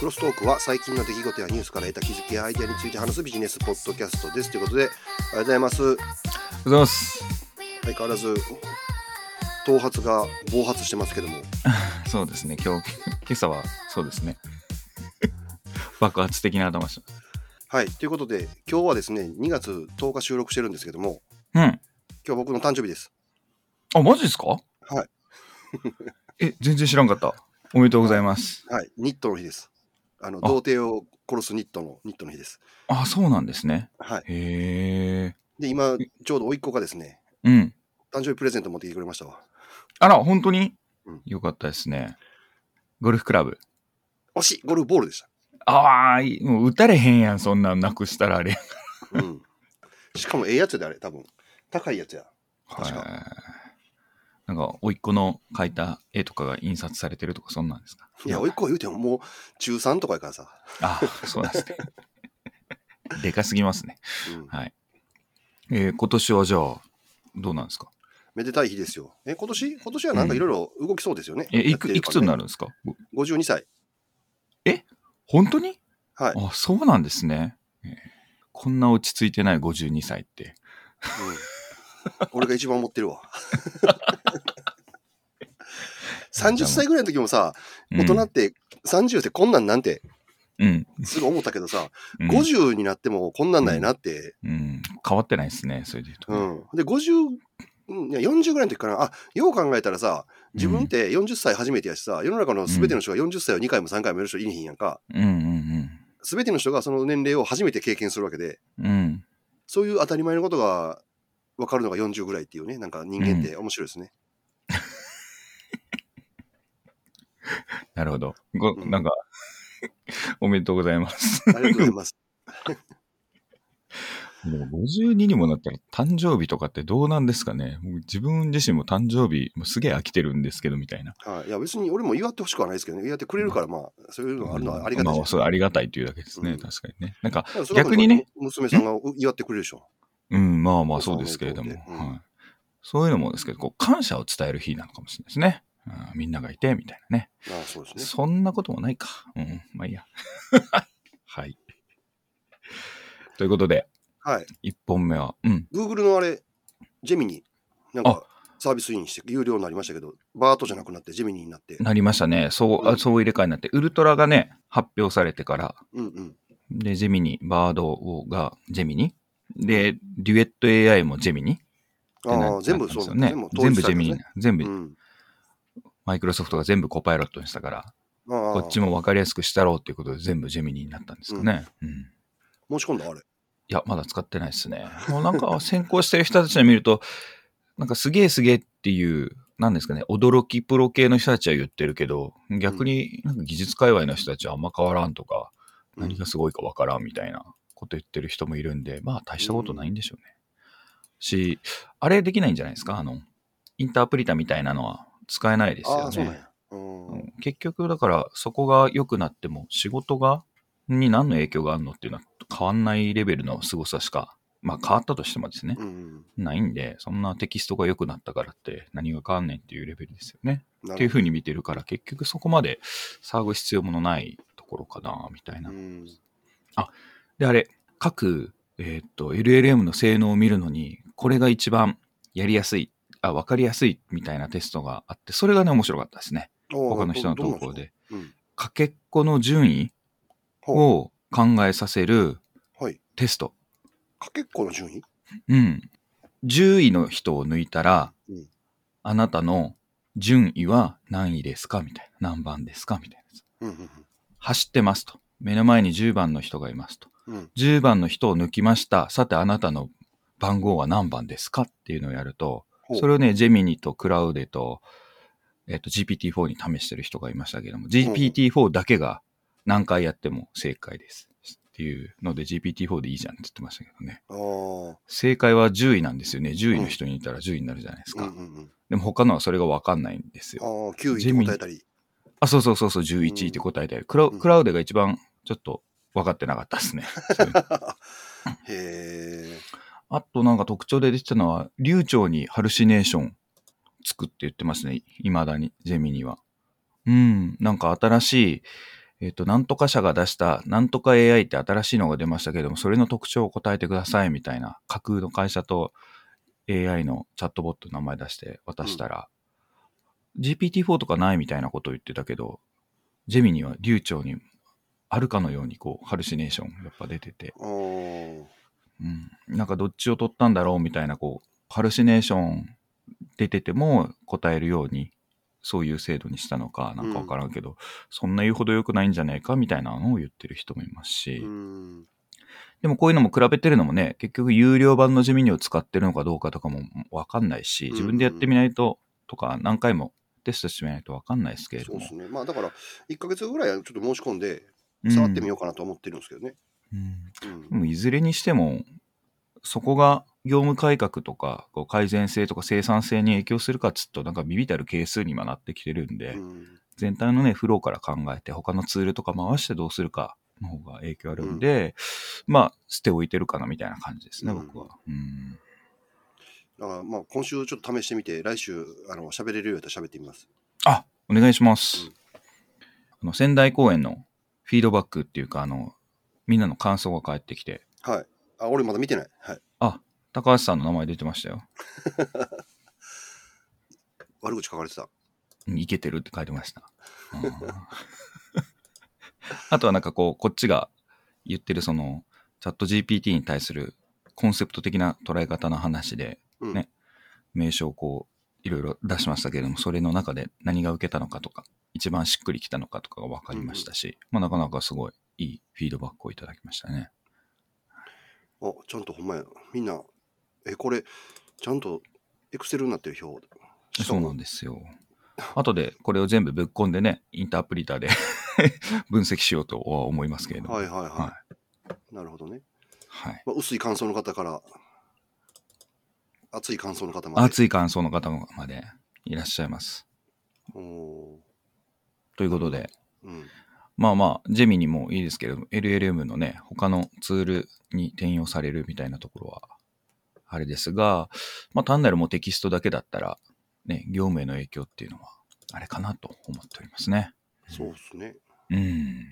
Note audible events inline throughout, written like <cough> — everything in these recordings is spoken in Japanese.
クロストークは最近の出来事やニュースから得た気づきやアイデアについて話すビジネスポッドキャストですということでありがとうございますございます。相変わらず頭髪が暴発してますけども <laughs> そうですね、今日、今朝はそうですね。<laughs> 爆発的な頭してはいということで今日はですね2月10日収録してるんですけども。うん。今日僕の誕生日ですあ、マジですか？はい <laughs> え、全然知らんかった。おめでとうございます。はいニットの日ですあのあ童貞を殺すニットのニットの日ですあ、そうなんですね。はいへえ。で今ちょうど甥っ子がですねうん。誕生日プレゼント持ってきてくれましたわあら、本当に、うんよかったですね。ゴルフクラブ。惜しいゴルフボールでしたああ、もう打たれへんやん、そんなんなくしたらあれ。うんしかもええやつであれ多分高いやつや確かはいなんか、甥っ子の描いた絵とかが印刷されてるとか、そんなんですか？いや甥っ子は言うてももう中3とかやからさ、あそうなんですね。<laughs> でかすぎますね。うん。はい。えー今年はじゃあ、どうなんですか？めでたい日ですよ。え今年？今年はなんかいろいろ動きそうですよね、え、いく、いくつになるるんですか ?52 歳本当に？はい、あ、そうなんですね。えーこんな落ち着いてない52歳って。うん、俺が一番思ってるわ <laughs> 30歳ぐらいの時もさ大人って30ってこんなんなんてうん。すぐ思ったけどさ、うん。50になってもこんなんないなって、うん。変わってないですね、それで言うとね。うん、で50うんいや40ぐらいの時かなあよう考えたらさ自分って40歳初めてやしさ世の中の全ての人が40歳を2回も3回もやる人いねへんやんかうんうん全ての人がその年齢を初めて経験するわけでうん。うん。そういう当たり前のことが分かるのが40ぐらいっていうねなんか人間って面白いですね、なるほど。ごうん。なんか、<laughs> おめでとうございます。ありがとうございます。で <laughs> も52にもなったら誕生日とかってどうなんですかね。自分自身も誕生日、もうすげえ飽きてるんですけど、みたいな。はい、いや別に俺も祝ってほしくはないですけどね。祝ってくれるからまあそういうのがあるのはありがたいまあ、そう、ありがたいというだけですね。うん。確かにね。なんか、逆にね。娘さんが祝ってくれるでしょ。うん、まあまあそうですけれども、お父さんのはい。そういうのもですけど、こう、感謝を伝える日なのかもしれないですね。うん、みんながいて、みたいなね。ああそうですねそんなこともないか。うん、まあいいや。<laughs> はい。ということで、はい1本目は、うん。Google のあれジェミニなんかサービスインして有料になりましたけどバートじゃなくなってジェミニになってなりましたね。そう、あそう入れ替えになって、ウルトラがね、発表されてから、うんうんで、ジェミニ、バードがジェミニ。で、デュエット AI もジェミニああ全部そうですよね。全部ジェミニ、全部、うんマイクロソフトが全部コパイロットにしたから、こっちも分かりやすくしたろうっていうことで全部ジェミニになったんですかね。うん。い申し込んだあれや、まだ使ってないですね。もうなんか先行してる人たちを見ると、なんかすげえすげえっていう、なんですかね、驚きプロ系の人たちは言ってるけど、逆になんか技術界隈の人たちはあんま変わらんとか、うん何がすごいか分からんみたいなこと言ってる人もいるんで、まあ大したことないんでしょうね。し、あれできないんじゃないですか？あの、インタープリタみたいなのは使えないですよね。うなん結局だからそこが良くなっても仕事がに何の影響があるのっていうのは変わんないレベルの凄さしかまあ変わったとしてもですね、うんないんでそんなテキストが良くなったからって何が変わんねんっていうレベルですよね。っていうふうに見てるから結局そこまで騒ぐ必要もないところかなみたいな、どうん。であれ各、えーっと LLM の性能を見るのにこれが一番やりやすいあ分かりやすいみたいなテストがあってそれがね面白かったですね他の人の投稿でかけっこの順位を考えさせるテスト。かけっこの順位？うん。10位の人を抜いたら、うんあなたの順位は何位ですか？みたいな。何番ですか？みたいな。うんうん走ってますと。目の前に10番の人がいますと。うんうん10番の人を抜きました。さてあなたの番号は何番ですか？っていうのをやると、それをね、ジェミニとクラウデと、えっと、GPT-4 に試してる人がいましたけども、GPT-4 だけが何回やっても正解です。っていうので GPT-4 でいいじゃんって言ってましたけどね。正解は10位なんですよね。10位の人にいたら10位になるじゃないですか。うんうんうんでも他のはそれがわかんないんですああよ。9位ジェミニと答えたりあ、そうそうそうそう、11位って答えてある。クラうんクラウデが一番ちょっと分かってなかったですね。<laughs> へえあとなんか特徴で出てたのは、流暢にハルシネーションつくって言ってますね。未だに、ゼミには。うん、なんか新しい、えっ、と、なんとか社が出した、なんとか AI って新しいのが出ましたけども、それの特徴を答えてくださいみたいな、架空の会社と AI のチャットボットの名前出して渡したら、GPT-4 とかないみたいなことを言ってたけど、ジェミニは流暢にあるかのようにこう、ハルシネーションやっぱ出てて、うん、なんかどっちを取ったんだろうみたいな、こう、ハルシネーション出てても答えるように、そういう制度にしたのかなんかわからんけど、そんな言うほど良くないんじゃないかみたいなのを言ってる人もいますし、うん。でもこういうのも比べてるのもね、結局有料版のジェミニを使ってるのかどうかとかもわかんないし、自分でやってみないと、とか何回もテストしてみないとわかんないですけれどもそうです。ね。まあだから、1ヶ月ぐらいはちょっと申し込んで、うん触ってみようかなと思ってるんですけどね。うんうんでもいずれにしても、そこが業務改革とか、こう改善性とか生産性に影響するかっつうと、なんかビビたる係数に今なってきてるんで、うん全体のね、フローから考えて、他のツールとか回してどうするかの方が影響あるんで、まあ、捨ておいてるかなみたいな感じですね、うん僕は。うん。だからまあ今週ちょっと試してみて、来週、あの、喋れるようやったら喋ってみます。あ、お願いします。うんあの、仙台公演のフィードバックっていうか、あの、みんなの感想が返ってきて、はい。あ、俺まだ見てない。はい。あ、高橋さんの名前出てましたよ。<laughs> 悪口書かれてた。うんいけてるって書いてました。うん <laughs> あとはなんかこう、こっちが言ってるその、チャット GPT に対するコンセプト的な捉え方の話で、うん。ね名称をこう、いろいろ出しましたけれども、それの中で何が受けたのかとか、一番しっくりきたのかとかが分かりましたし、まあなかなかすごいいいフィードバックをいただきましたね。あ、ちゃんとほんまや。みんな、え、これ、ちゃんとエクセルになってる表？そうなんですよ。後でこれを全部ぶっ込んでね、インタープリターで <laughs> 分析しようとは思いますけれども。はいはいはい。はなるほどね。はい。まあ、薄い感想の方から、熱い感想の方まで。熱い感想の方までいらっしゃいます。おーということで、うん。まあまあ、ジェミにもいいですけれども、LLM のね、他のツールに転用されるみたいなところは、あれですが、まあ単なるもうテキストだけだったら、ね、業務への影響っていうのは、あれかなと思っておりますね。そうですね。うん。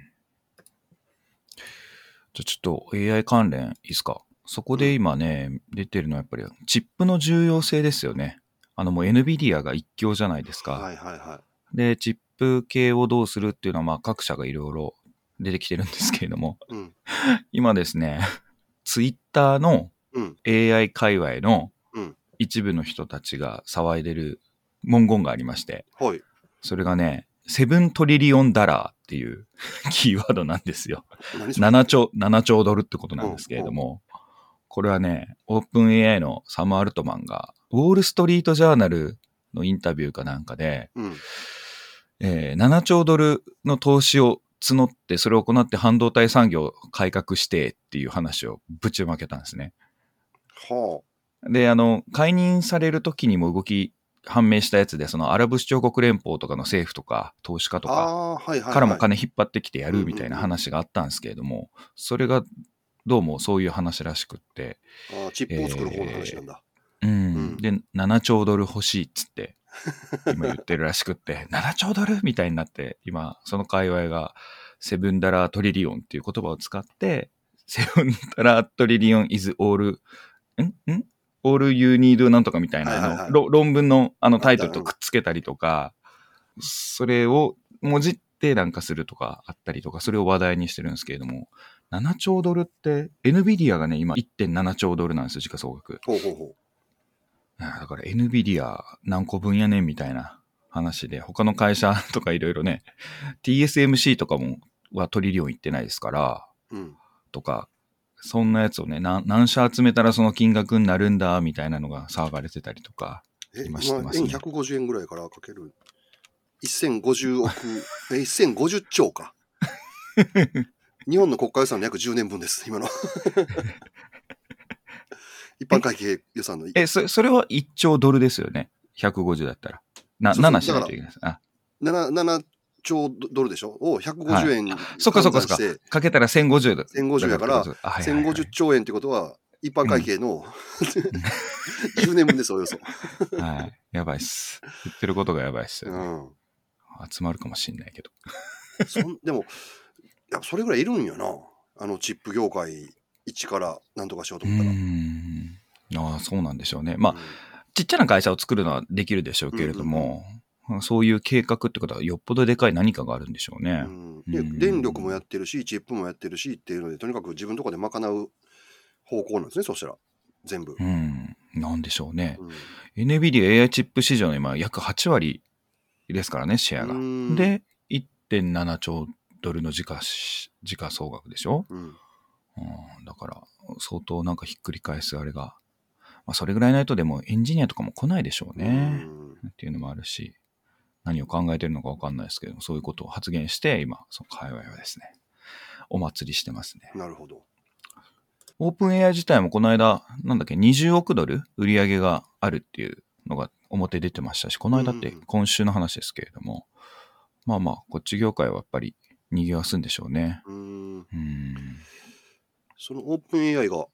じゃあちょっと AI 関連いいですか？そこで今ね、出てるのはやっぱりチップの重要性ですよね。あのもう NVIDIA が一強じゃないですか。はいはいはで、チップ系をどうするっていうのはまあ各社がいろいろ出てきてるんですけれども、い。うん。今ですね、Twitter のうん。AI 界隈のうん一部の人たちが騒いでる文言がありまして、はい。それがね、セブントリリオンダラーっていう <laughs> キーワードなんですよ。何それ？7兆、7兆ドルってことなんですけれども、これはね、オープン AI のサム・アルトマンが、ウォール・ストリート・ジャーナルのインタビューかなんかで、うん。えー7兆ドルの投資を募って、それを行って半導体産業を改革してっていう話をぶちまけたんですね。はで、あの、解任される時にも動き判明したやつで、そのアラブ首長国連邦とかの政府とか投資家あ。とか。からも金引っ張ってきてやるみたいな話があったんですけれども、それがどうもそういう話らしくって、あーチップを作る方の話なんだ。うんうんで、7兆ドル欲しいっつって、今言ってるらしくって、<laughs> 7兆ドル？みたいになって、今、その界隈が、セブンダラートリリオンっていう言葉を使って、セブンダラートリリオン is all, ん？ん？all you need なんとかみたいな、はいはいはい論文のあのタイトルとくっつけたりとか、それをもじってなんかするとかあったりとか、それを話題にしてるんですけれども、7兆ドルって、NVIDIA がね、今1.7兆ドルなんですよ、時価総額。ほうほうほあだから NVIDIA 何個分やねんみたいな話で、他の会社 <laughs> とかいろいろね、TSMC とかもはトリリオンいってないですから、う。うん。とか、そんなやつをね、な何社集めたらその金額になるんだ、みたいなのが騒がれてたりとか。え、今今、知ってますね円150円ぐらいからかける。1050億、え、1050兆か。<laughs> 日本の国家予算の約10年分です、今の。一般会計予算の。え、そそれは1兆ドルですよね。150だったら。な、そうそう7しないといけないです。あ、7, 7兆ドルでしょ？を150円にそっかそっかそっかかけたら1050だ。1050やから、あはいはいはい1050兆円ってことは、一般会計の <laughs> 10年分です、およそ。<laughs> はい。やばいっす。言ってることがやばいっすね。ん。集まるかもしんないけど。そんでも、やっぱそれぐらいいるんやな。あのチップ業界一からなんとかしようとう思ったら。ん。ああ、そうなんでしょうね。まあ、うんちっちゃな会社を作るのはできるでしょうけれども、そういう計画ってことはよっぽどでかい何かがあるんでしょうね。うん電力もやってるし、チップもやってるしっていうので、とにかく自分のところで賄う方向なんですね、そしたら。全部。うん。なんでしょうね。うん NVIDIA AI チップ市場の今約8割ですからね、シェアが。うんで、1.7兆ドルの時価し、時価総額でしょ、うんうん、だから、相当なんかひっくり返すあれが。まあ、それぐらいないとでもエンジニアとかも来ないでしょうね。うんっていうのもあるし、何を考えてるのかわかんないですけど、そういうことを発言して、今、その界隈はですね、お祭りしてますね。なるほど。オープン AI 自体もこの間、なんだっけ、20億ドル売り上げがあるっていうのが表出てましたし、この間って今週の話ですけれども、まあまあ、こっち業界はやっぱり賑わすんでしょうね。うんうん。そのオープン AI が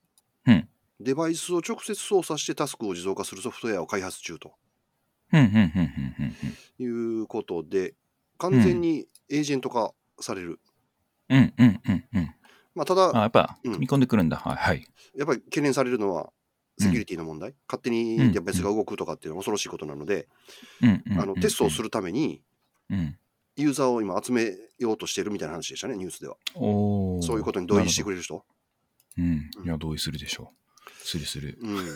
うん。デバイスを直接操作してタスクを自動化するソフトウェアを開発中とうん、うん、うん、うん、うん。いうことで、完全にエージェント化される。うん、うん、うん、うん。まあ、たあ、だ、やっぱ、うん組み込んでくるんだ。はい、はい。やっぱり懸念されるのは、セキュリティの問題、勝手にデバイスが動くとかっていうのは恐ろしいことなので、うん、うん。あのテストをする。るために、うん。ユーザーを今集めようとしてるみたいな話でしたね、ニュースでは。そういうことに同意してくれれる人。うん。いや、同意するでしょう。するする。うん、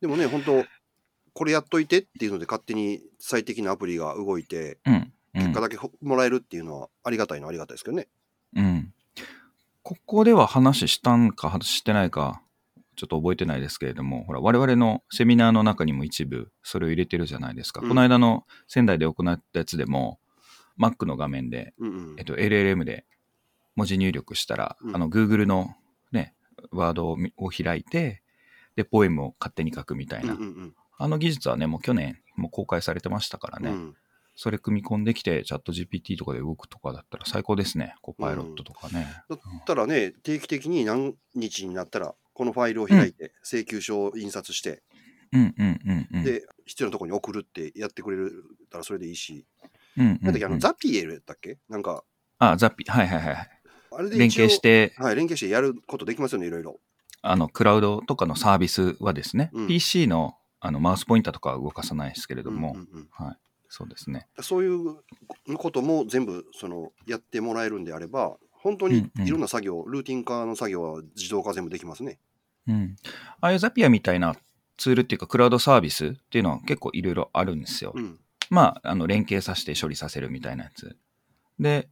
でもね、本当これやっといてっていうので勝手に最適なアプリが動いて、うん。うん結果だけほもらえるっていうのはありがたいのはありがたいですけどね。うん。ここでは話したんかしてないか、ちょっと覚えてないですけれども、ほら、我々のセミナーの中にも一部それを入れてるじゃないですか。うんこの間の仙台で行ったやつでも、Mac の画面で、うんうんえっと、LLM で文字入力したら、うんあの、Google のね、ワードを開いて、で、ポエムを勝手に書くみたいな。うんうんあの技術はね、もう去年、もう公開されてましたからね。うんうんそれ組み込んできて、チャット GPT とかで動くとかだったら最高ですね。コパイロットとかね。だったらね、定期的に何日になったら、このファイルを開いて、請求書を印刷して、うんうんうんうん。で、必要なところに送るってやってくれるたらそれでいいし、うんうんうん、なんだっけ、あの、ザピエルやったっけ？なんか、あ、ザピ、はいはいはい。あれで連携して、はい、連携してやることできますよね、いろいろ。あの、クラウドとかのサービスはですね、うん PC のあのマウスポインターとかは動かさないですけれども、うんうんうんはい。そうですね。そういうことも全部そのやってもらえるんであれば、本当にうんうんいろんな作業、ルーティン化の作業は自動化全部できますね。うん。ああいうザピアみたいなツールっていうか、クラウドサービスっていうのは結構いろいろあるんですよ。うん。まあ、あの、連携させて処理させるみたいなやつ。で、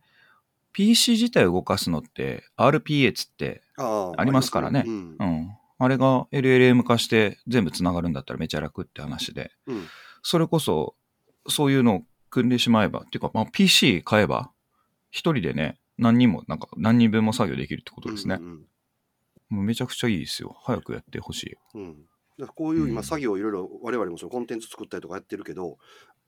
PC 自体を動かすのって、RPA つって、ああありますからねうんう。ん。あれが LLM 化して全部つながるんだったらめちゃ楽って話で、うんそれこそ、そういうのを組んでしまえば、っていうか、まあ、PC 買えば、一人でね、何人も、なんか何人分も作業できるってことですね。うんうんもうめちゃくちゃいいですよ。早くやってほしい。うんうんだこういう今うん作業いろいろ我々もそのコンテンツ作ったりとかやってるけど、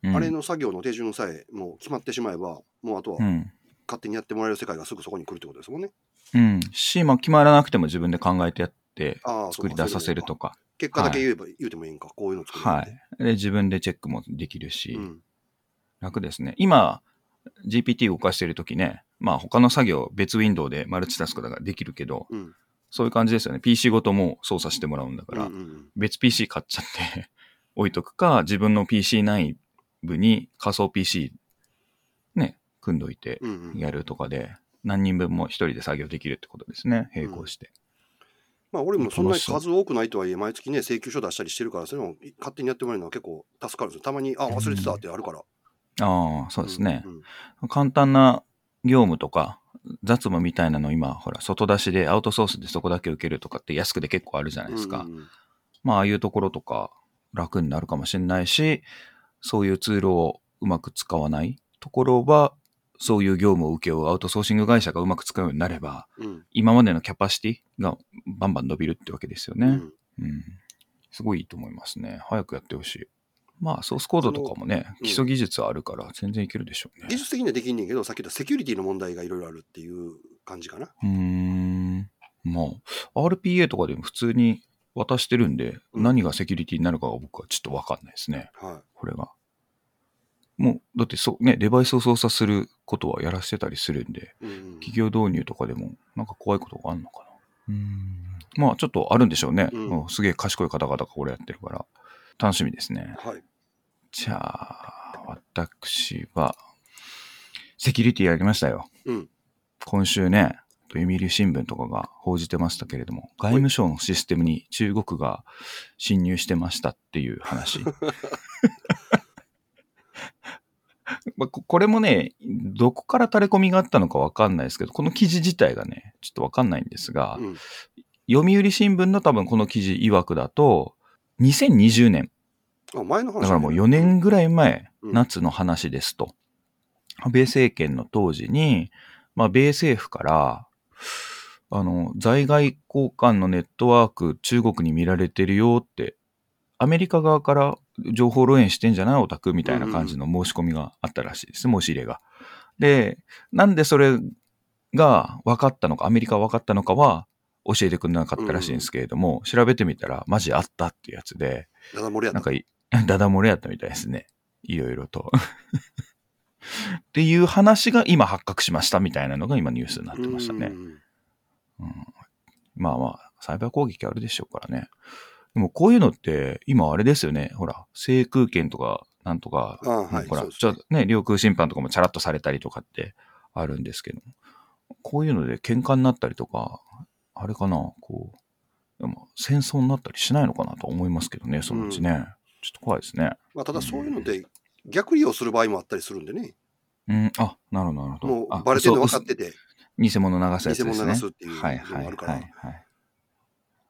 うん、あれの作業の手順さえもう決まってしまえばもうあとはうん。勝手にやってもらえる世界がすぐそこに来るってことですもんね。うん。し、まあ、決まらなくても自分で考えてやって、作り出させるとか。か。結果だけ言えば、言うてもいいんか、こういうの作るはい。で、自分でチェックもできるし、うん楽ですね。今、GPT 動かしてるときね、まあ他の作業別ウィンドウでマルチタスクだからできるけど、うんそういう感じですよね。PC ごとも操作してもらうんだから、うんうんうん別 PC 買っちゃって <laughs> 置いとくか、自分の PC 内部に仮想 PC ね、組んどいてうんうんやるとかで、何人分も一人で作業できるってことですね。並行して。まあ俺もそんなに数多くないとはいえ、毎月ね、請求書出したりしてるから、それも勝手にやってもらえるのは結構助かるんですよ。たまに、あ、忘れてたってあるから。ああ、そうですね。うん簡単な業務とか、雑務みたいなの今、ほら、外出しでアウトソースでそこだけ受けるとかって安くで結構あるじゃないですか。うんうんうんまあ、ああいうところとか楽になるかもしれないし、そういうツールをうまく使わないところは、そういう業務を請け負うアウトソーシング会社がうまく使うようになれば、うん今までのキャパシティがバンバン伸びるってわけですよね。うんうん。すごいいいと思いますね。早くやってほしい。まあ、ソースコードとかもね、うん基礎技術あるから全然いけるでしょうね。技術的にはできんねんけど、さっき言ったセキュリティの問題がいろいろあるっていう感じかな。うーん。まあ、RPA とかでも普通に渡してるんで、うん何がセキュリティになるかが僕はちょっとわかんないですね。はこれが。もう、だってそう、ね、デバイスを操作することはやらせてたりするんで、うん企業導入とかでもなんか怖いことがあるのかな。うん。まあちょっとあるんでしょうね。うんもうすげえ賢い方々がこれやってるから、楽しみですね。はい。じゃあ、私は、セキュリティやりましたよ。うん今週ね、読売新聞とかが報じてましたけれども、外務省のシステムに中国が侵入してましたっていう話。<laughs> まあここれもね、どこから垂れ込みがあったのかわかんないですけど、この記事自体がね、ちょっとわかんないんですが、うん。読売新聞の多分この記事曰くだと、2020年、あ、前の話だからもう4年ぐらい前、うん。夏の話ですと。安倍政権の当時に、まあ、米政府から、あの、在外交換のネットワーク、中国に見られてるよって、アメリカ側から情報漏洩してんじゃないオタクみたいな感じの申し込みがあったらしいです、申し入れが。で、なんでそれが分かったのか、アメリカは分かったのかは教えてくれなかったらしいんですけれども、調べてみたらマジあったっていうやつで、ダダ漏れやった。なんかい、<laughs> ダダ漏れやったみたいですね。いろいろと。<laughs> っていう話が今発覚しましたみたいなのが今ニュースになってましたね。うんうんまあまあ、サイバー攻撃あるでしょうからね。でもこういうのって、今あれですよね。ほら、制空権とか、なんとか、あはいほら、そうですちょっとね、領空侵犯とかもチャラッとされたりとかってあるんですけど、こういうので喧嘩になったりとか、あれかな、こう、でも戦争になったりしないのかなと思いますけどね、そのうちね。ちょっと怖いですね。まあ、ただそういうので逆利用する場合もあったりするんでね。うん、あ、なるほど、なるほど。あもうバレてるの分かってて、偽物流すやつですね。偽物流すっていうのはいはいはいもあるから、はい。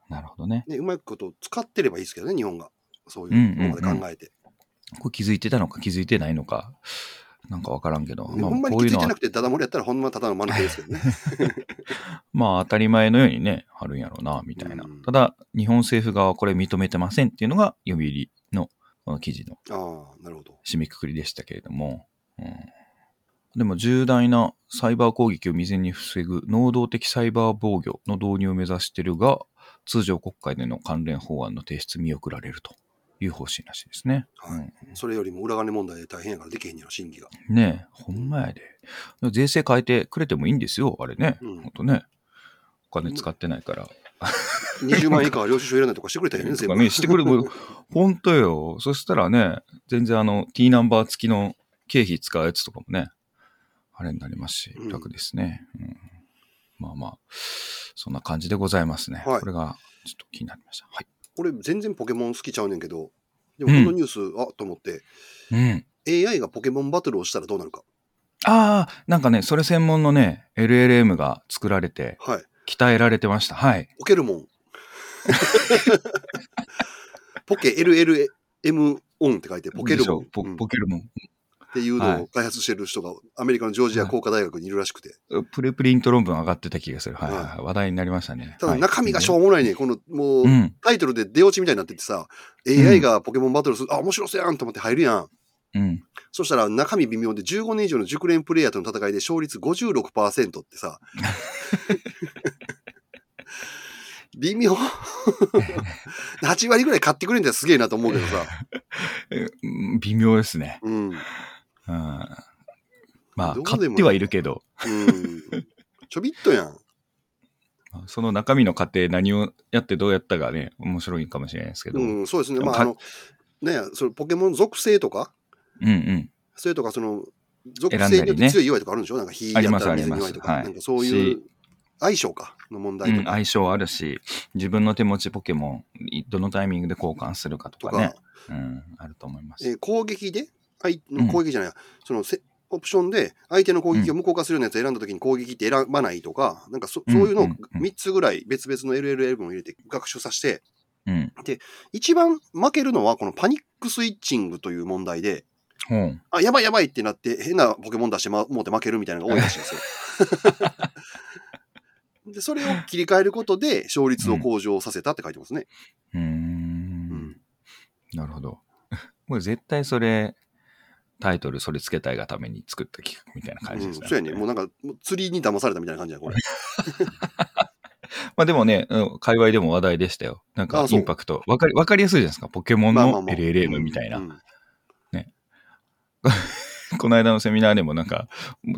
なるほどね。ね、うまいこと使ってればいいですけどね、日本が。そういうのまで考えて。これ気づいてたのか気づいてないのか、なんかわからんけど、まあねほんまに気づいてなくてダダ漏れやったらほんまただの間抜けですけどね。まあ当たり前のようにね、あるんやろうな、みたいな。うんただ、日本政府側はこれ認めてませんっていうのが読売のこの記事のああ、なるほど。締めくくりでしたけれども、うん、でも重大なサイバー攻撃を未然に防ぐ能動的サイバー防御の導入を目指しているが、通常国会での関連法案の提出見送られるという方針らしいですね。はいうんそれよりも裏金問題で大変やからできへんやろ、審議が。ねえ、ほんまやで。税制変えてくれてもいいんですよ、あれね。うんほんとね。お金使ってないから。20万円以下は領収書入れないとかしてくれたらいいね、<laughs> 全部。ね、してくれも、ほんとよ。そしたらね、全然あの、T ナンバー付きの経費使うやつとかもね、あれになりますしうん、楽ですね。うんまあまあ、そんな感じでございますね。はいこれがちょっと気になりました。はい。俺、全然ポケモン好きちゃうねんけど、でもこのニュース、あと思って、うん。AI がポケモンバトルをしたらどうなるか。ああ、なんかね、それ専門のね、LLM が作られて、はい。鍛えられてました。はい。ポケルモン。<laughs> ポケ LLM オンって書いて、ポケルモンでしょポうんポケルモン。っていうのを開発してる人がアメリカのジョージア工科大学にいるらしくて。プレプリント論文上がってた気がする。はいはい話題になりましたね。ただはい中身がしょうもないね。この、もうう、ん。タイトルで出落ちみたいになっててさ、AI がポケモンバトルする、あ、面白そうやんと思って入るやん。うん。そしたら中身微妙で15年以上の熟練プレイヤーとの戦いで勝率56%ってさ、微妙。<laughs> 8割ぐらい買ってくれんだよすげえなと思うけどさ。<laughs> 微妙ですね。うん。うん。まあ、買ってはいるけど、うん。ちょびっとやん。<laughs> その中身の過程何をやってどうやったかね、面白いかもしれないですけど。ううんん、そうですね。まあ、かあの、ね、そのポケモン属性とか、うん。それとか、その、属性によって強い弱いとかあるんでしょ？なんか火やったら水に弱いとか、はいなんかそういう相性かの問題うん、とか。相性あるし、自分の手持ちポケモン、いどのタイミングで交換するかととかねか、、うん、あると思います。えー攻撃で、相うん攻撃じゃないや、そのせオプションで相手の攻撃を無効化するようなやつを選んだときに攻撃って選ばないとか、なんかそそういうのをうんうんうん3つぐらい別々の LLM を入れて学習させて、うん。一番負けるのはこのパニックスイッチングという問題で、ほう。あ、やばいやばいってなって変なポケモン出してまもうて負けるみたいなのが多いらしいんですよ。<laughs> で、それを切り替えることで勝率を向上させたって書いてますね。うー。うんん。なるほど。<laughs> もう絶対それ、タイトルそれつけたいがために作った企画みたいな感じですね。うんそうやね。もうなんか、釣りに騙されたみたいな感じや、これ。<laughs> まあでもね、うん界隈でも話題でしたよ。なんかインパクト。わかり、わかりやすいじゃないですか。ポケモンの LLM みたいな。うん <laughs> この間のセミナーでもなんか、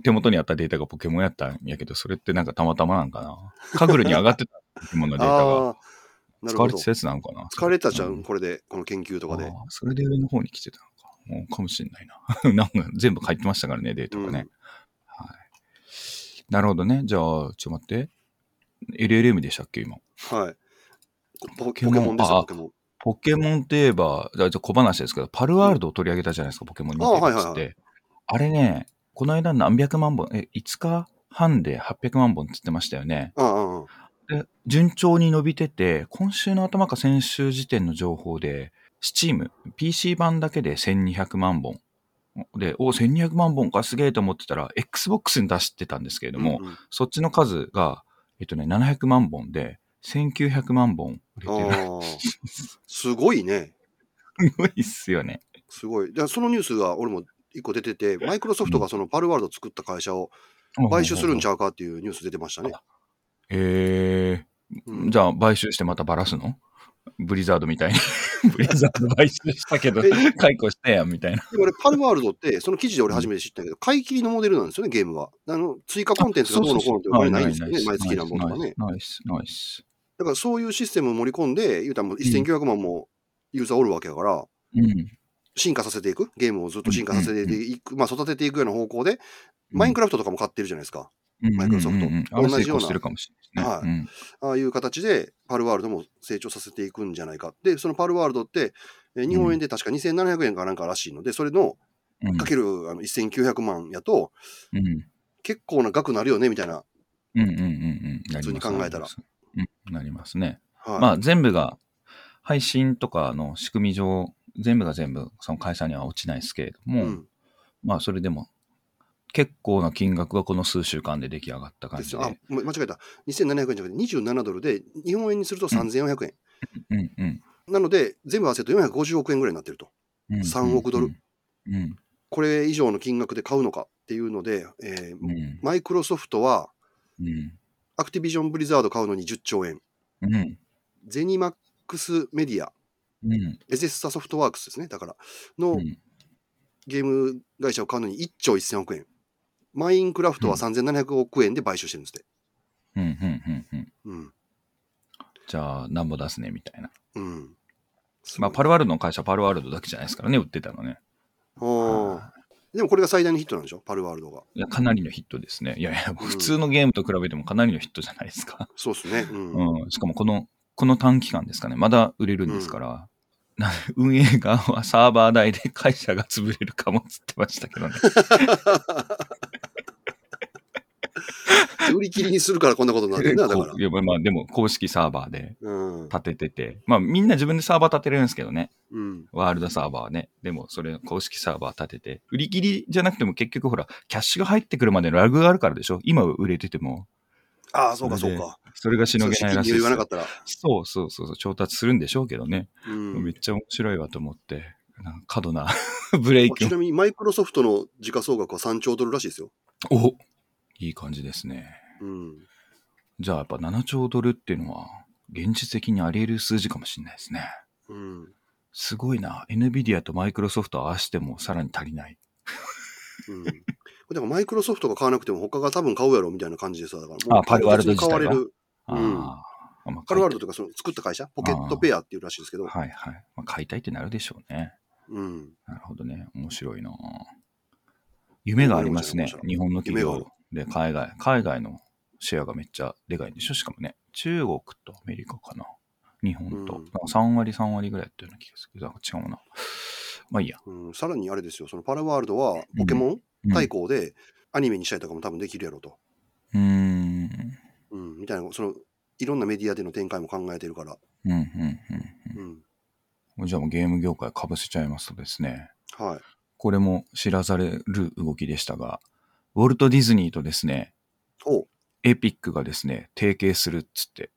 手元にあったデータがポケモンやったんやけど、それってなんかたまたまなんかな。カグルに上がってたポケモンのデータが。使われて。たやつなのかな疲れたじゃ、うんこれで、この研究とかでそれで上の方に来てたのか。もうかもしれないな。<laughs> なんか全部書いてましたからね、データがね。はい。なるほどね。じゃあ、ちょっと待って。LLM でしたっけ、今？はい。ポポケケモンですよ、あポケモン。ポケモンといえば、じゃあ小話ですけど、パルワールドを取り上げたじゃないですか、ポケモンにって。あはいはいあれね、この間何百万本、え、5日半で800万本って言ってましたよね。で、順調に伸びてて、今週の頭か先週時点の情報で、Steam、PC 版だけで1200万本。で、お、1200万本かすげえと思ってたら、Xbox に出してたんですけれども、うんうんそっちの数が、えっとね、700万本で、1900万本売れてる。すごいね。<laughs> すごいっすよね。すごい。でそのニュースが俺も一個出てて、マイクロソフトがそのパルワールド作った会社を買収するんちゃゃうかっていうニュース出てましたね。へえうんじゃあ、買収してまたバラすの？ブリザードみたいに。<laughs> ブリザード買収したけどえ、解雇したやんみたいな。でも俺、パルワールドって、その記事で俺初めて知ったけど、買い切りのモデルなんですよね、ゲームが。あの追加コンテンツがどうのこうのってお金ないんですよね、毎月何本とかね。ナイス、ナイス。だからそういうシステムを盛り込んで、言うたらもう1900万もユーザーおるわけやから、うん。進化させていく、ゲームをずっと進化させていく、まあ育てていくような方向で、マインクラフトとかも買ってるじゃないですか。マイクロソフトうんうんうんあれ同じようしてるかもしれないですね。ああいう形でパルワールドも成長させていくんじゃないか。で、そのパルワールドって、えー日本円で確か2700円かなんからしいので、それのうん。かけるあの1900万やと、うん。うん結構な額になるよね、みたいな。うんうんうんうん。普通に考えたらなります。うん、なりますね。はい、まあ、全部が、配信とかの仕組み上、全部が全部、その会社には落ちないですけれども、うん。まあ、それでも、結構な金額がこの数週間で出来上がった感じで。あ、ま間違えた。2700円じゃなくて27ドルで、日本円にすると3400円。うんうんなので、全部合わせると450億円ぐらいになってると。うん。3億ドルうん。うん。これ以上の金額で買うのかっていうので、えーうん。マイクロソフトは、うん。アクティビジョン・ブリザード買うのに10兆円。うん。ゼニマックス・メディア、うん。エゼッサソフトワークスですね。だから、うのん。ゲーム会社を買うのに1兆1000億円。マインクラフトは3700億円で買収してるんですって。うん。うん。うん。うん。じゃあ、なんぼ出すね、みたいな。うん。まあ、パルワールドの会社、パルワールドだけじゃないですからね、売ってたのね。おーでもこれが最大のヒットなんでしょ？パルワールドが。いや、かなりのヒットですね。いやいや、ん普通のゲームと比べてもかなりのヒットじゃないですか。そうですね。うん。うん。しかも、この、この短期間ですかね。まだ売れるんですから。な運営側はサーバー代で会社が潰れるかもっつってましたけどね。<laughs> <laughs> 売り切りにするからこんなことになってるな、<laughs> だからいやまあでも公式サーバーでうん。立ててて、まあみんな自分でサーバー立てれるんですけどね。うん。ワールドサーバーはね。でもそれ公式サーバー立てて、売り切りじゃなくても結局ほら、キャッシュが入ってくるまでのラグがあるからでしょ？今売れてても。ああ、そうか、そうか。それがしのげないらしいですよ資金に余裕がなかったら。そうそうそうそう、調達するんでしょうけどね。うんめっちゃ面白いわと思って、過度な <laughs> ブレイクちなみにマイクロソフトの時価総額は3兆ドルらしいですよ。おいい感じですね。うん。じゃあやっぱ7兆ドルっていうのは、現実的にあり得る数字かもしれないですね。うん。すごいな。NVIDIA とマイクロソフトを合わせてもさらに足りない。うん。だからマイクロソフトが買わなくても他が多分買うやろみたいな感じでさ、だからあパルワールド自体が？買われる。あうんああまあパルワールドとかその作った会社、ポケットペアっていうらしいですけど。はいはい。まあ、買いたいってなるでしょうね。うん。なるほどね。面白いな。夢がありますね。日本の企夢業で海外、海外のシェアがめっちゃでかいんでしょ？しかもね。中国とアメリカかな？日本と。うんなんか3割3割ぐらいやったような気がするけど、なんか違うな。まあいいや。うん、さらにあれですよ、そのパラワールドはポケモン？うん対抗でアニメにしたりとかも多分できるやろうと。うーん。うん、みたいな、そのいろんなメディアでの展開も考えてるから。うん、うん、うん。うん。じゃあもうゲーム業界かぶせちゃいますとですね。はい。これも知らされる動きでしたが、ウォルト・ディズニーとですね、おエピックがですね、提携するっつって、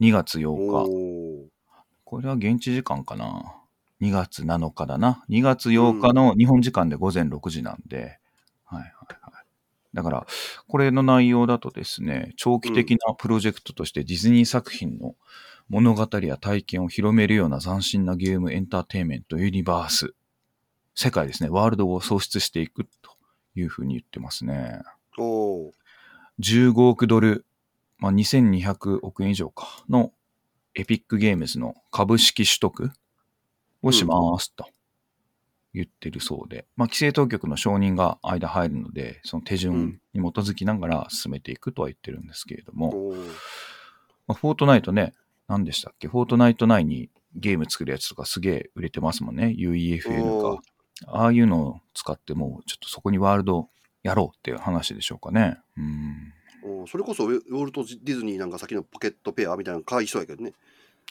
2月8お日。ーこれは現地時間かな？2月7日だな。2月8日の日本時間で午前6時なんで、はいはいはい。だから、これの内容だとですね、長期的なプロジェクトとしてディズニー作品の物語や体験を広めるような斬新なゲームエンターテインメントユニバース世界ですね、ワールドを創出していくというふうに言ってますね。おー。15億ドル、まあ、2200億円以上か。のエピックゲームズの株式取得をしますと。言ってるそうで、まあ、規制当局の承認が間入るので、その手順に基づきながら進めていくとは言ってるんですけれども、まあ、フォートナイトね、何でしたっけ？フォートナイト内にゲーム作るやつとかすげえ売れてますもんね。UEFL か。ああいうのを使ってもうちょっとそこにワールドやろうっていう話でしょうかね。うん。それこそウォルト・ディズニーなんか先のポケットペアみたいなの買いそうやけどね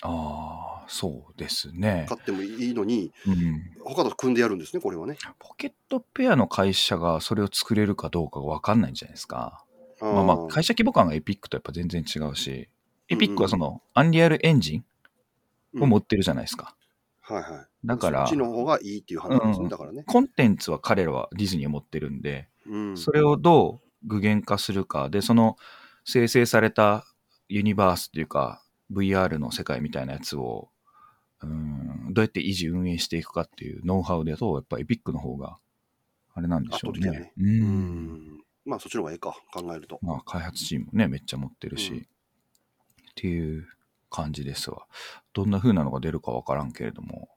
ああ、そうですね。買ってもいいのにうん。他と組んでやるんですねこれはねポケットペアの会社がそれを作れるかどうかがわかんないんじゃないですか。あーまあまあ、会社規模感がエピックとやっぱ全然違うし、エピックはその、アンリアルエンジンを持ってるじゃないですか。はいはい。だからそっちの方がいいっていう話ですね、うんだからね、コンテンツは彼らはディズニーを持ってるんで、うん、それをどう具現化するかで、その生成されたユニバースっていうか、VR の世界みたいなやつを、うん、どうやって維持運営していくかっていうノウハウだと、やっぱエピックの方が、あれなんでしょうね。ね。う。うん。んまあそっちの方がいいか考えると。まあ、開発チームもね、めっちゃ持ってるし、うん。っていう感じですわ。どんな風なのが出るかわからんけれども、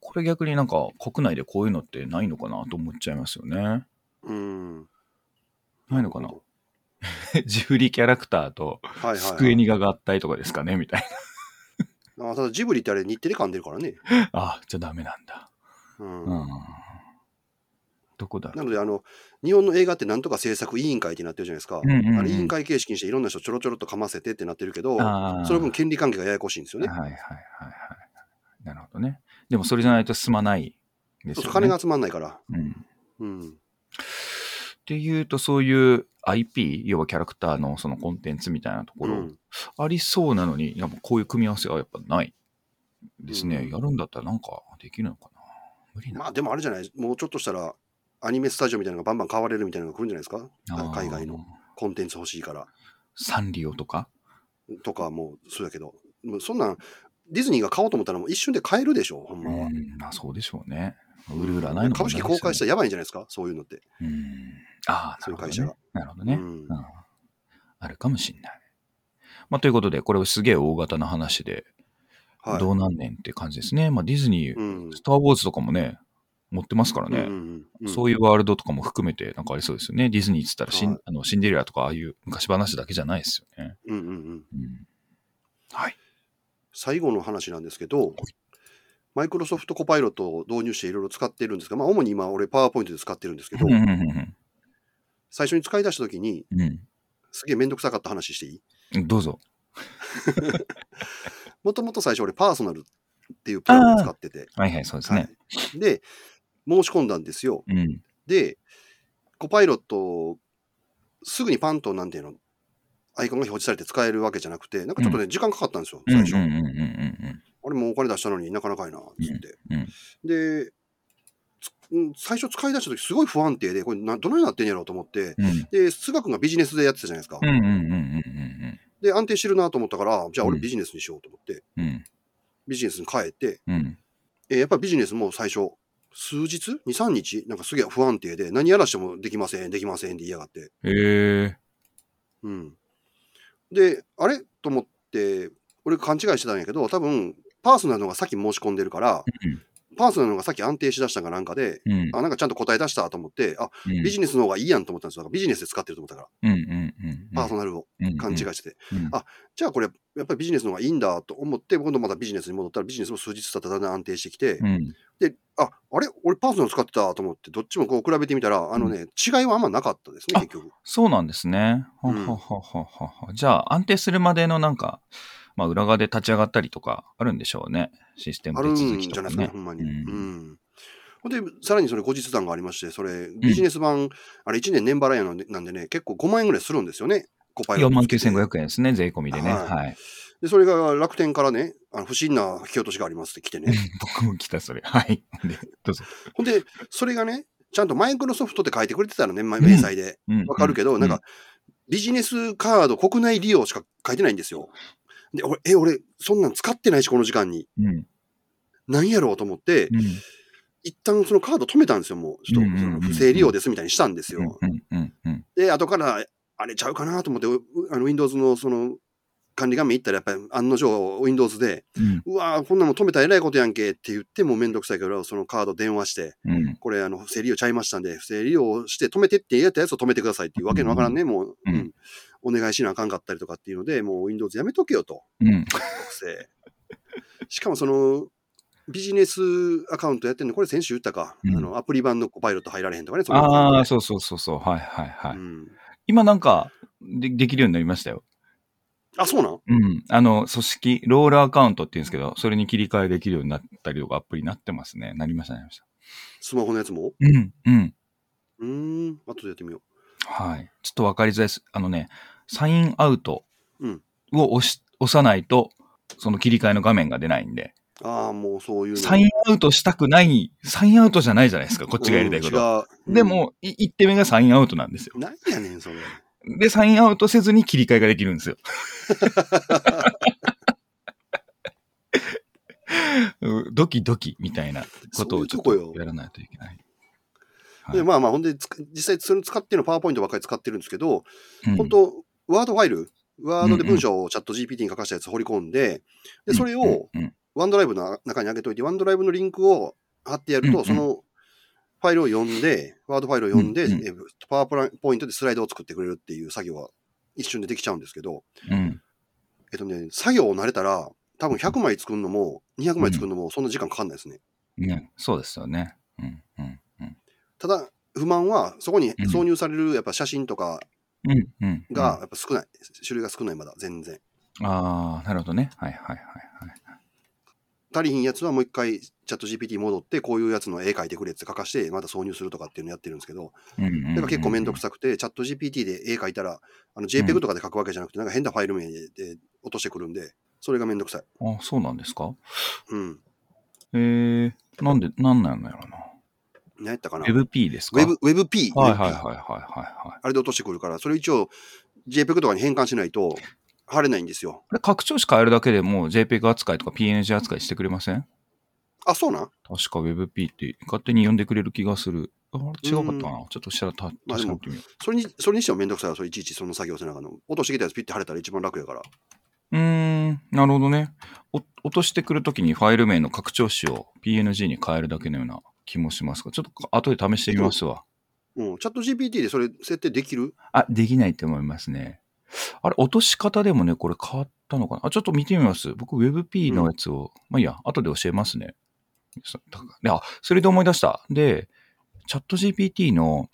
これ逆になんか国内でこういうのってないのかなと思っちゃいますよね。うんないのかな？<laughs> ジブリキャラクターとはいはい、スクエニが合体とかですかねみたいあただジブリってあれ日テレ噛んでるからね、な。<laughs> あ、じゃあダメなんだ。うんうん。どこだろなのであの日本の映画ってなんとか制作委員会ってなってるじゃないですか、うんうんうんあれ委員会形式にしていろんな人ちょろちょろっとかませてってなってるけどその分権利関係がややこしいんですよね、はいはいはいはい。なるほどね。でもそれじゃないと進まないですよね。金が集まんないから、うん。うん、っていうと、そういう IP、要はキャラクターのそのコンテンツみたいなところ、うんありそうなのに、やっぱこういう組み合わせはやっぱないですね。うんやるんだったらなんかできるのかな無理な。まあでもあれじゃないもうちょっとしたらアニメスタジオみたいなのがバンバン買われるみたいなのが来るんじゃないですか？海外の。コンテンツ欲しいからサンリオとか？とかもそうやけどもうそんなんディズニーが買おうと思ったらもう一瞬で買えるでしょほんまは、うん、まあそうでしょうね。売る売らないの株式公開したらやばいんじゃないですか？そういうのって、うん。ああ、そういう会社なるほどね。なるほどね。うんうんあるかもしんない。まあ、ということで、これはすげえ大型な話で、はいどうなんねんって感じですね。まあ、ディズニー、うんスター・ウォーズとかもね、持ってますからね。うんうんうんそういうワールドとかも含めてなんかありそうですよね。ディズニーっつったらシン,、はいあのシンデレラとかああいう昔話だけじゃないですよね。うんうんうんうん、はい。最後の話なんですけど、マイクロソフトコパイロットを導入していろいろ使ってるんですが、まあ、主に今、俺、パワーポイントで使ってるんですけどうん、うんうん最初に使い出したときに、うんすげえめんどくさかった話していい？うんどうぞ。<laughs> もともと最初、俺、パーソナルっていうプランを使ってて、はいはい、そうですね。はいで、申し込んだんですよ。うん。で、コパイロット、すぐにパンと、なんていうの、アイコンが表示されて使えるわけじゃなくて、なんかちょっとね、時間かかったんですよ、最初。うんうんうんうん。うんあれもうお金出したのになかなかいな、つって。うんうん。で、最初使い出した時すごい不安定で、これなどのようになってんやろうと思って、うん。で、菅君がビジネスでやってたじゃないですか。うんうんうんうんで、安定してるなと思ったから、じゃあうん。俺ビジネスにしようと思って、うん。うんビジネスに変えて、うん。えーやっぱりビジネスも最初、数日 ?2、3日？なんかすげえ不安定で、何やらしてもできません、できませんって言いやがって。へえうん。で、あれ？と思って、俺勘違いしてたんやけど、多分、パーソナルの方が先申し込んでるから、パーソナルの方が先安定しだしたかなんかで、うん。あ、なんかちゃんと答え出したと思って、あ、うん。ビジネスの方がいいやんと思ったんですよ。ビジネスで使ってると思ったから、うんうんうんパーソナルをうん勘違いしてて。うん。あじゃあこれ、やっぱりビジネスの方がいいんだと思って、今度またビジネスに戻ったら、ビジネスも数日経ったらだんだん安定してきて、うん。で、あ、あれ？俺パーソナル使ってたと思って、どっちもこう比べてみたら、あのね、違いはあんまなかったですね、あ結局。そうなんですね。ははははは。じゃあ、安定するまでのなんか、まあ、裏側で立ち上がったりとかあるんでしょうね。システムあるん手続きじゃないですか、とかね。ほんまに。ううんん。ほんで、さらにそれ後日談がありまして、それ、ビジネス版、あれ1年年払いなんでなんでね、結構5万円ぐらいするんですよね、コパイロ4万ットつけて9500円ですね、税込みでね。はいはい。で、それが楽天からね、あの不審な引き落としがありますって来てね。<laughs> 僕も来た、それ。はい。で、どうぞ。ほんで、それがね、ちゃんとマイクロソフトって書いてくれてたのね、ま明細で。うんわかるけど、うなんか、ビジネスカード国内利用しか書いてないんですよ。で、俺、え、俺、そんなん使ってないし、この時間に。うん。なんやろうと思って、うん。一旦そのカード止めたんですよ、もう。ちょっとその不正利用ですみたいにしたんですよ。で、後から、あれちゃうかなと思って、うあの Windows のその管理画面行ったら、やっぱり案の定 Windows で、うんうわーこんなもん止めたらえらいことやんけって言ってもめんどくさいから、そのカード電話して、うんこれあの不正利用ちゃいましたんで、不正利用して止めてってやったやつを止めてくださいっていうわけのわからんね、もう、うんうんお願いしなあかんかったりとかっていうので、もう Windows やめとけよと、うん。しかもその、ビジネスアカウントやってんの、これ先週言ったか、うんあのアプリ版のコパイロット入られへんとかね、そのああ、そうそうそうそう。はいはいはい。うん今なんかで、できるようになりましたよ。あ、そうなん？うん。あの、組織、ロールアカウントって言うんですけど、それに切り替えできるようになったりとか、アプリになってますね。なりました、なりました。スマホのやつも？うん、うん。うーん、後でやってみよはい。ちょっとわかりづらいです。あのね、サインアウトうんを押し、押さないと、その切り替えの画面が出ないんで、う。ああ、もうそういうの。サインアウトしたくない、サインアウトじゃないじゃないですか、こっちがやりたいこと。うんで、も、い一手目がサインアウトなんですよ。なんやねん、それ。で、サインアウトせずに切り替えができるんですよ。うんドキドキみたいなことをちょっとやらないといけない。はいで、まあまあ、ほんで、実際それ使ってるのパワーポイントばっかり使ってるんですけど、うん本当ワードファイル、ワードで文章をチャット GPT に書かしたやつ掘り込んで、で、それをワンドライブの中に上げといて、ワンドライブのリンクを貼ってやると、そのファイルを読んで、ワードファイルを読んで、パワーポイントでスライドを作ってくれるっていう作業は一瞬でできちゃうんですけど、うん。えっとね、作業を慣れたら、多分100枚作るのも、200枚作るのも、そんな時間かかんないですね。ね、そうですよね。うんうんうん。ただ、不満は、そこにうん。挿入されるやっぱ写真とかうんうんが、やっぱ少ない。種類が少ない、まだ、全然。ああ、なるほどね。はいはいはいはい。足りひんやつはもう一回、チャット GPT 戻って、こういうやつの絵描いてくれって書かして、また挿入するとかっていうのやってるんですけど、うんうんうんうんだから結構めんどくさくて、チャット GPT で絵描いたら、あの JPEG とかで書くわけじゃなくて、なんか変なファイル名で落としてくるんで、それがめんどくさい。あ、そうなんですか？うん。えー、なんで、なんなんやろな。何やったかな？WebP ですか？Web WebP。はいはいはいはいはいはい。あれで落としてくるから、それ一応 JPEG とかに変換しないと貼れないんですよ。あれ、拡張子変えるだけでもう JPEG 扱いとか PNG 扱いしてくれません？あ、そうなん？確か WebP って勝手に呼んでくれる気がする。あれ違うかったかなうちょっとしたらたまあ確かめてみよそれに、それにしてもめんどくさいわ。それいちいちその作業せなあかんの。落としてきたやつピッて貼れたら一番楽やから。う。ん、なるほどね。お落としてくるときにファイル名の拡張子を PNG に変えるだけのような気もしますが、ちょっと後で試してみますわ。うん。チャット GPT でそれ設定できる？あ、できないと思いますね。あれ、落とし方でもね、これ変わったのかな？あ、ちょっと見てみます。僕、WebP のやつを、まあいいや、後で教えますね。あ、それで思い出した。で、チャット GPT の、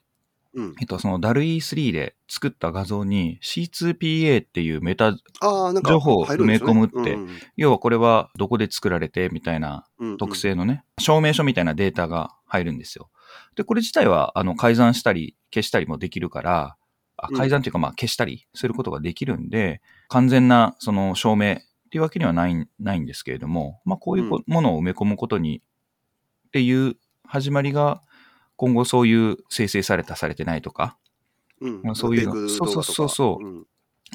うん。えっと、その DAL-E3 で作った画像に C2PA っていうメタ、情報を埋め込むってうん要はこれはどこで作られてみたいなうんうん。特性のね、証明書みたいなデータが入るんですよ。で、これ自体は、あの、改ざんしたり消したりもできるから、あうん。改ざんというか、まあ、消したりすることができるんで、完全な、その、証明っていうわけにはない、ないんですけれども、まあ、こういうこものを埋め込むことに、っていう始まりが、今後そういう生成された、されてないとか、うん。まあそういうの。フェイク動画とか。そうそうそうう。ん。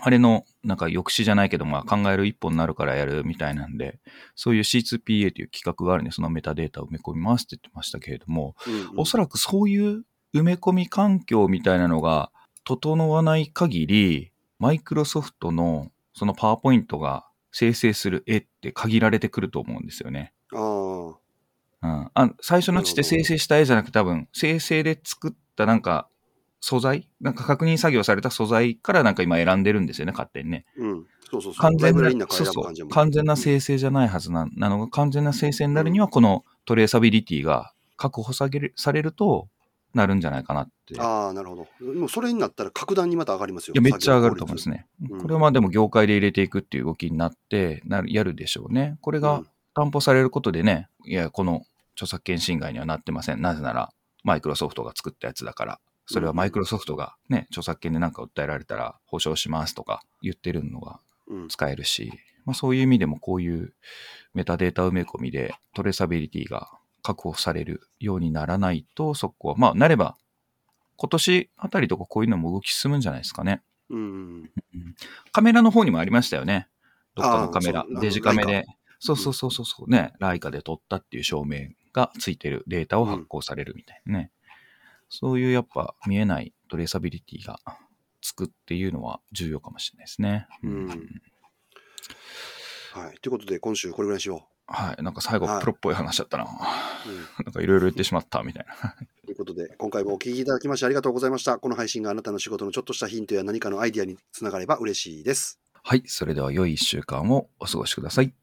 あれの、なんか抑止じゃないけど、まあ考える一本になるからやるみたいなんで、そういう C2PA という企画があるんで、そのメタデータを埋め込みますって言ってましたけれども、うんうん。おそらくそういう埋め込み環境みたいなのが整わない限り、マイクロソフトのそのパワーポイントが生成する絵って限られてくると思うんですよね。ああ。うん、あ最初の地で生成した絵じゃなくて多分、生成で作ったなんか素材？なんか確認作業された素材からなんか今選んでるんですよね、勝手にね。うん。そうそうそう。完全なそうそう完全な生成じゃないはずななのが、完全な生成になるには、このトレーサビリティが確保されるされるとなるんじゃないかなって。いああ、なるほど。もうそれになったら格段にまた上がりますよ。や、めっちゃ上がると思いますね。うんこれはまあでも業界で入れていくっていう動きになって、なるやるでしょうね。これがうん担保されることでね、いや、この著作権侵害にはなってません。なぜなら、マイクロソフトが作ったやつだから。それはマイクロソフトがね、著作権でなんか訴えられたら保証しますとか言ってるのがうん。使えるし、まあ、そういう意味でもこういうメタデータ埋め込みでトレーサビリティが確保されるようにならないと、そこは、まあ、なれば、今年あたりとかこういうのも動き進むんじゃないですかね。うん。カメラの方にもありましたよね。どっかのカメラデジカメでそうそうそうそう、ね、ライカで撮ったっていう証明がついてるデータを発行されるみたいなね。そういうやっぱ見えないトレーサビリティがつくっていうのは重要かもしれないですね。うんはい。ということで、今週これぐらいにしよはい。なんか最後はいプロっぽい話だったな。う。う <laughs> んなんかいろいろ言ってしまったみたいな。ということで、今回もお聞きいただきましてありがとうございました。この配信があなたの仕事のちょっとしたヒントや何かのアイディアにつながれば嬉しいです。はい。それでは良い一週間をお過ごしください。